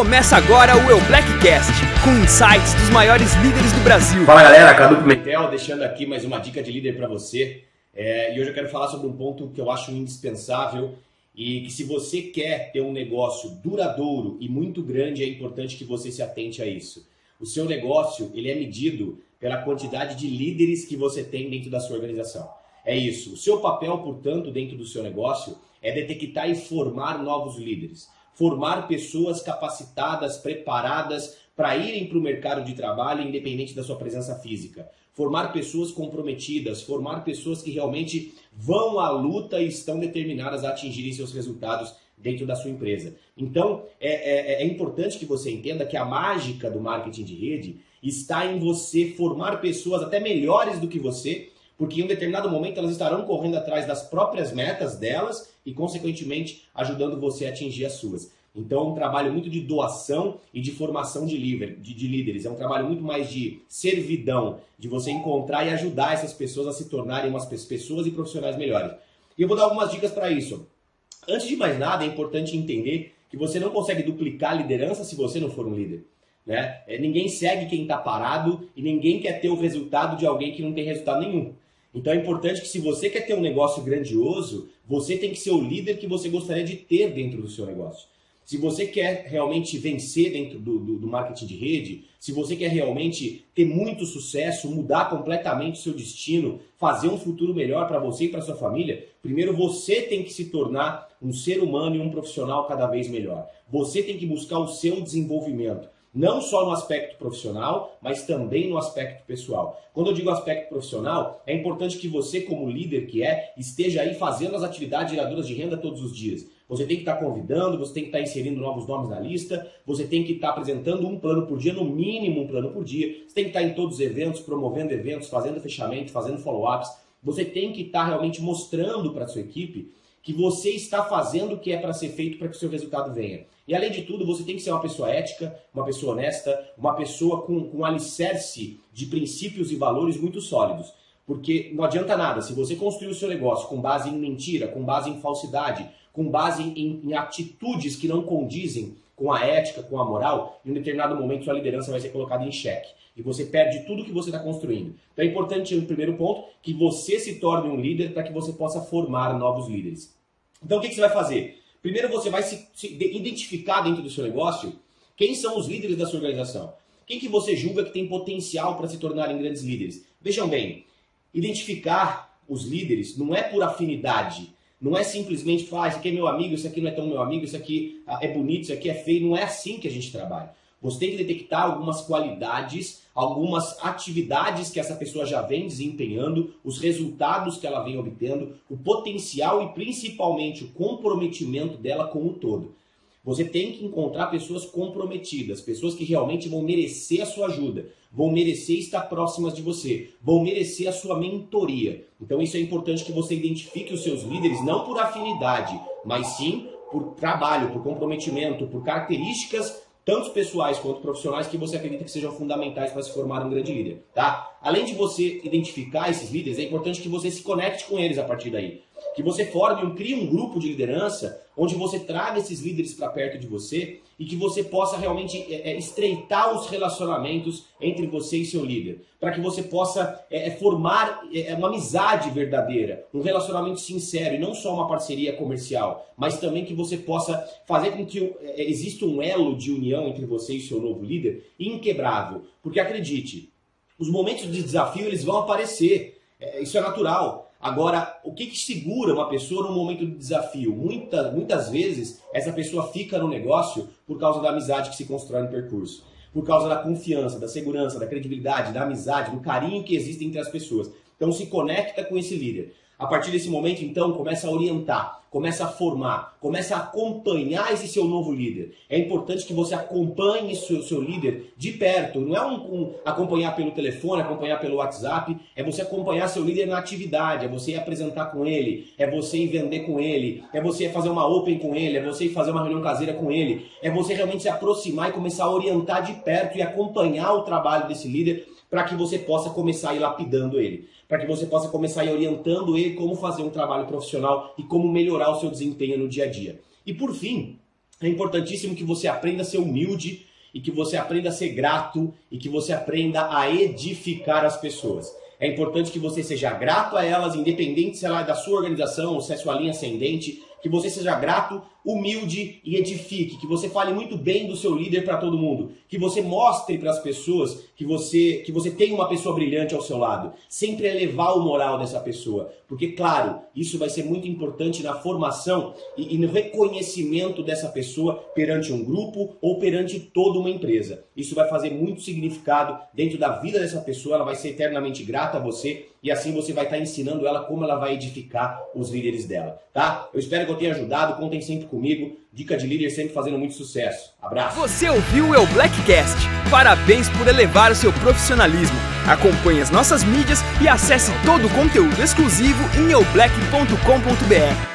Começa agora o Eu Blackcast, com insights dos maiores líderes do Brasil. Fala galera, Cadu Pimentel, deixando aqui mais uma dica de líder para você. É, e hoje eu quero falar sobre um ponto que eu acho indispensável e que se você quer ter um negócio duradouro e muito grande, é importante que você se atente a isso. O seu negócio ele é medido pela quantidade de líderes que você tem dentro da sua organização. É isso. O seu papel, portanto, dentro do seu negócio é detectar e formar novos líderes formar pessoas capacitadas, preparadas para irem para o mercado de trabalho, independente da sua presença física. Formar pessoas comprometidas, formar pessoas que realmente vão à luta e estão determinadas a atingirem seus resultados dentro da sua empresa. Então, é, é, é importante que você entenda que a mágica do marketing de rede está em você formar pessoas até melhores do que você, porque em um determinado momento elas estarão correndo atrás das próprias metas delas e, consequentemente, ajudando você a atingir as suas. Então, é um trabalho muito de doação e de formação de, líder, de, de, líderes. É um trabalho muito mais de servidão, de você encontrar e ajudar essas pessoas a se tornarem umas pessoas e profissionais melhores. E eu vou dar algumas dicas para isso. Antes de mais nada, é importante entender que você não consegue duplicar a liderança se você não for um líder. Né? É, ninguém segue quem está parado e ninguém quer ter o resultado de alguém que não tem resultado nenhum. Então é importante que se você quer ter um negócio grandioso, você tem que ser o líder que você gostaria de ter dentro do seu negócio. Se você quer realmente vencer dentro do, do, do, marketing de rede, se você quer realmente ter muito sucesso, mudar completamente o seu destino, fazer um futuro melhor para você e para sua família, primeiro você tem que se tornar um ser humano e um profissional cada vez melhor. Você tem que buscar o seu desenvolvimento não só no aspecto profissional, mas também no aspecto pessoal. Quando eu digo aspecto profissional, é importante que você, como líder que é, esteja aí fazendo as atividades geradoras de renda todos os dias. Você tem que estar convidando, você tem que estar inserindo novos nomes na lista, você tem que estar apresentando um plano por dia, no mínimo um plano por dia. Você tem que estar em todos os eventos, promovendo eventos, fazendo fechamento, fazendo follow-ups. Você tem que estar realmente mostrando para a sua equipe que você está fazendo o que é para ser feito para que o seu resultado venha. E além de tudo, você tem que ser uma pessoa ética, uma pessoa honesta, uma pessoa com, com um alicerce de princípios e valores muito sólidos. Porque não adianta nada, se você construir o seu negócio com base em mentira, com base em falsidade, com base em, em atitudes que não condizem com a ética, com a moral, em um determinado momento sua liderança vai ser colocada em xeque. E você perde tudo que você está construindo. Então é importante, no primeiro ponto, que você se torne um líder para que você possa formar novos líderes. Então o que, que você vai fazer? Primeiro você vai se, se identificar dentro do seu negócio quem são os líderes da sua organização. Quem que você julga que tem potencial para se tornarem grandes líderes? Vejam bem, identificar os líderes não é por afinidade, não é simplesmente ah, isso aqui é meu amigo, isso aqui não é tão meu amigo, isso aqui ah, é bonito, isso aqui é feio. Não é assim que a gente trabalha. Você tem que detectar algumas qualidades, algumas atividades que essa pessoa já vem desempenhando, os resultados que ela vem obtendo, o potencial e principalmente o comprometimento dela com o todo. Você tem que encontrar pessoas comprometidas, pessoas que realmente vão merecer a sua ajuda, vão merecer estar próximas de você, vão merecer a sua mentoria. Então isso é importante que você identifique os seus líderes não por afinidade, mas sim por trabalho, por comprometimento, por características tanto pessoais quanto profissionais, que você acredita que sejam fundamentais para se formar um grande líder, tá? Além de você identificar esses líderes, é importante que você se conecte com eles a partir daí. Que você forme, um, crie um grupo de liderança onde você traga esses líderes para perto de você e que você possa realmente é, é, estreitar os relacionamentos entre você e seu líder, para que você possa é, é formar é, é, uma amizade verdadeira, um relacionamento sincero e não só uma parceria comercial, mas também que você possa fazer com que exista um elo de união entre você e seu novo líder inquebrável, porque acredite, os momentos de desafio eles vão aparecer, isso é natural. Agora, o que, que segura uma pessoa no momento de desafio? Muita, muitas vezes, essa pessoa fica no negócio por causa da amizade que se constrói no percurso. Por causa da confiança, da segurança, da credibilidade, da amizade, do carinho que existe entre as pessoas. Então, se conecta com esse líder. A partir desse momento, então, começa a orientar, começa a formar, começa a acompanhar esse seu novo líder. É importante que você acompanhe seu, seu líder de perto. Não é um, um, acompanhar pelo telefone, acompanhar pelo WhatsApp. É você acompanhar seu líder na atividade. É você ir apresentar com ele. É você ir vender com ele. É você ir fazer uma open com ele. É você ir fazer uma reunião caseira com ele. É você realmente se aproximar e começar a orientar de perto e acompanhar o trabalho desse líder para que você possa começar a ir lapidando ele, para que você possa começar a ir orientando ele como fazer um trabalho profissional e como melhorar o seu desempenho no dia a dia. E por fim, é importantíssimo que você aprenda a ser humilde e que você aprenda a ser grato e que você aprenda a edificar as pessoas. É importante que você seja grato a elas, independente se ela é da sua organização ou se é sua linha ascendente, que você seja grato, humilde e edifique, que você fale muito bem do seu líder para todo mundo, que você mostre para as pessoas que você que você tem uma pessoa brilhante ao seu lado. Sempre elevar o moral dessa pessoa, porque claro, isso vai ser muito importante na formação e, e no reconhecimento dessa pessoa perante um grupo ou perante toda uma empresa. Isso vai fazer muito significado dentro da vida dessa pessoa, ela vai ser eternamente grata a você e assim você vai estar ensinando ela como ela vai edificar os líderes dela, tá? Eu espero que eu tenha ajudado, contem sempre comigo. Dica de líder sempre fazendo muito sucesso. Abraço. Você ouviu o Blackcast? Parabéns por elevar o seu profissionalismo. Acompanhe as nossas mídias e acesse todo o conteúdo exclusivo em eublack.com.br.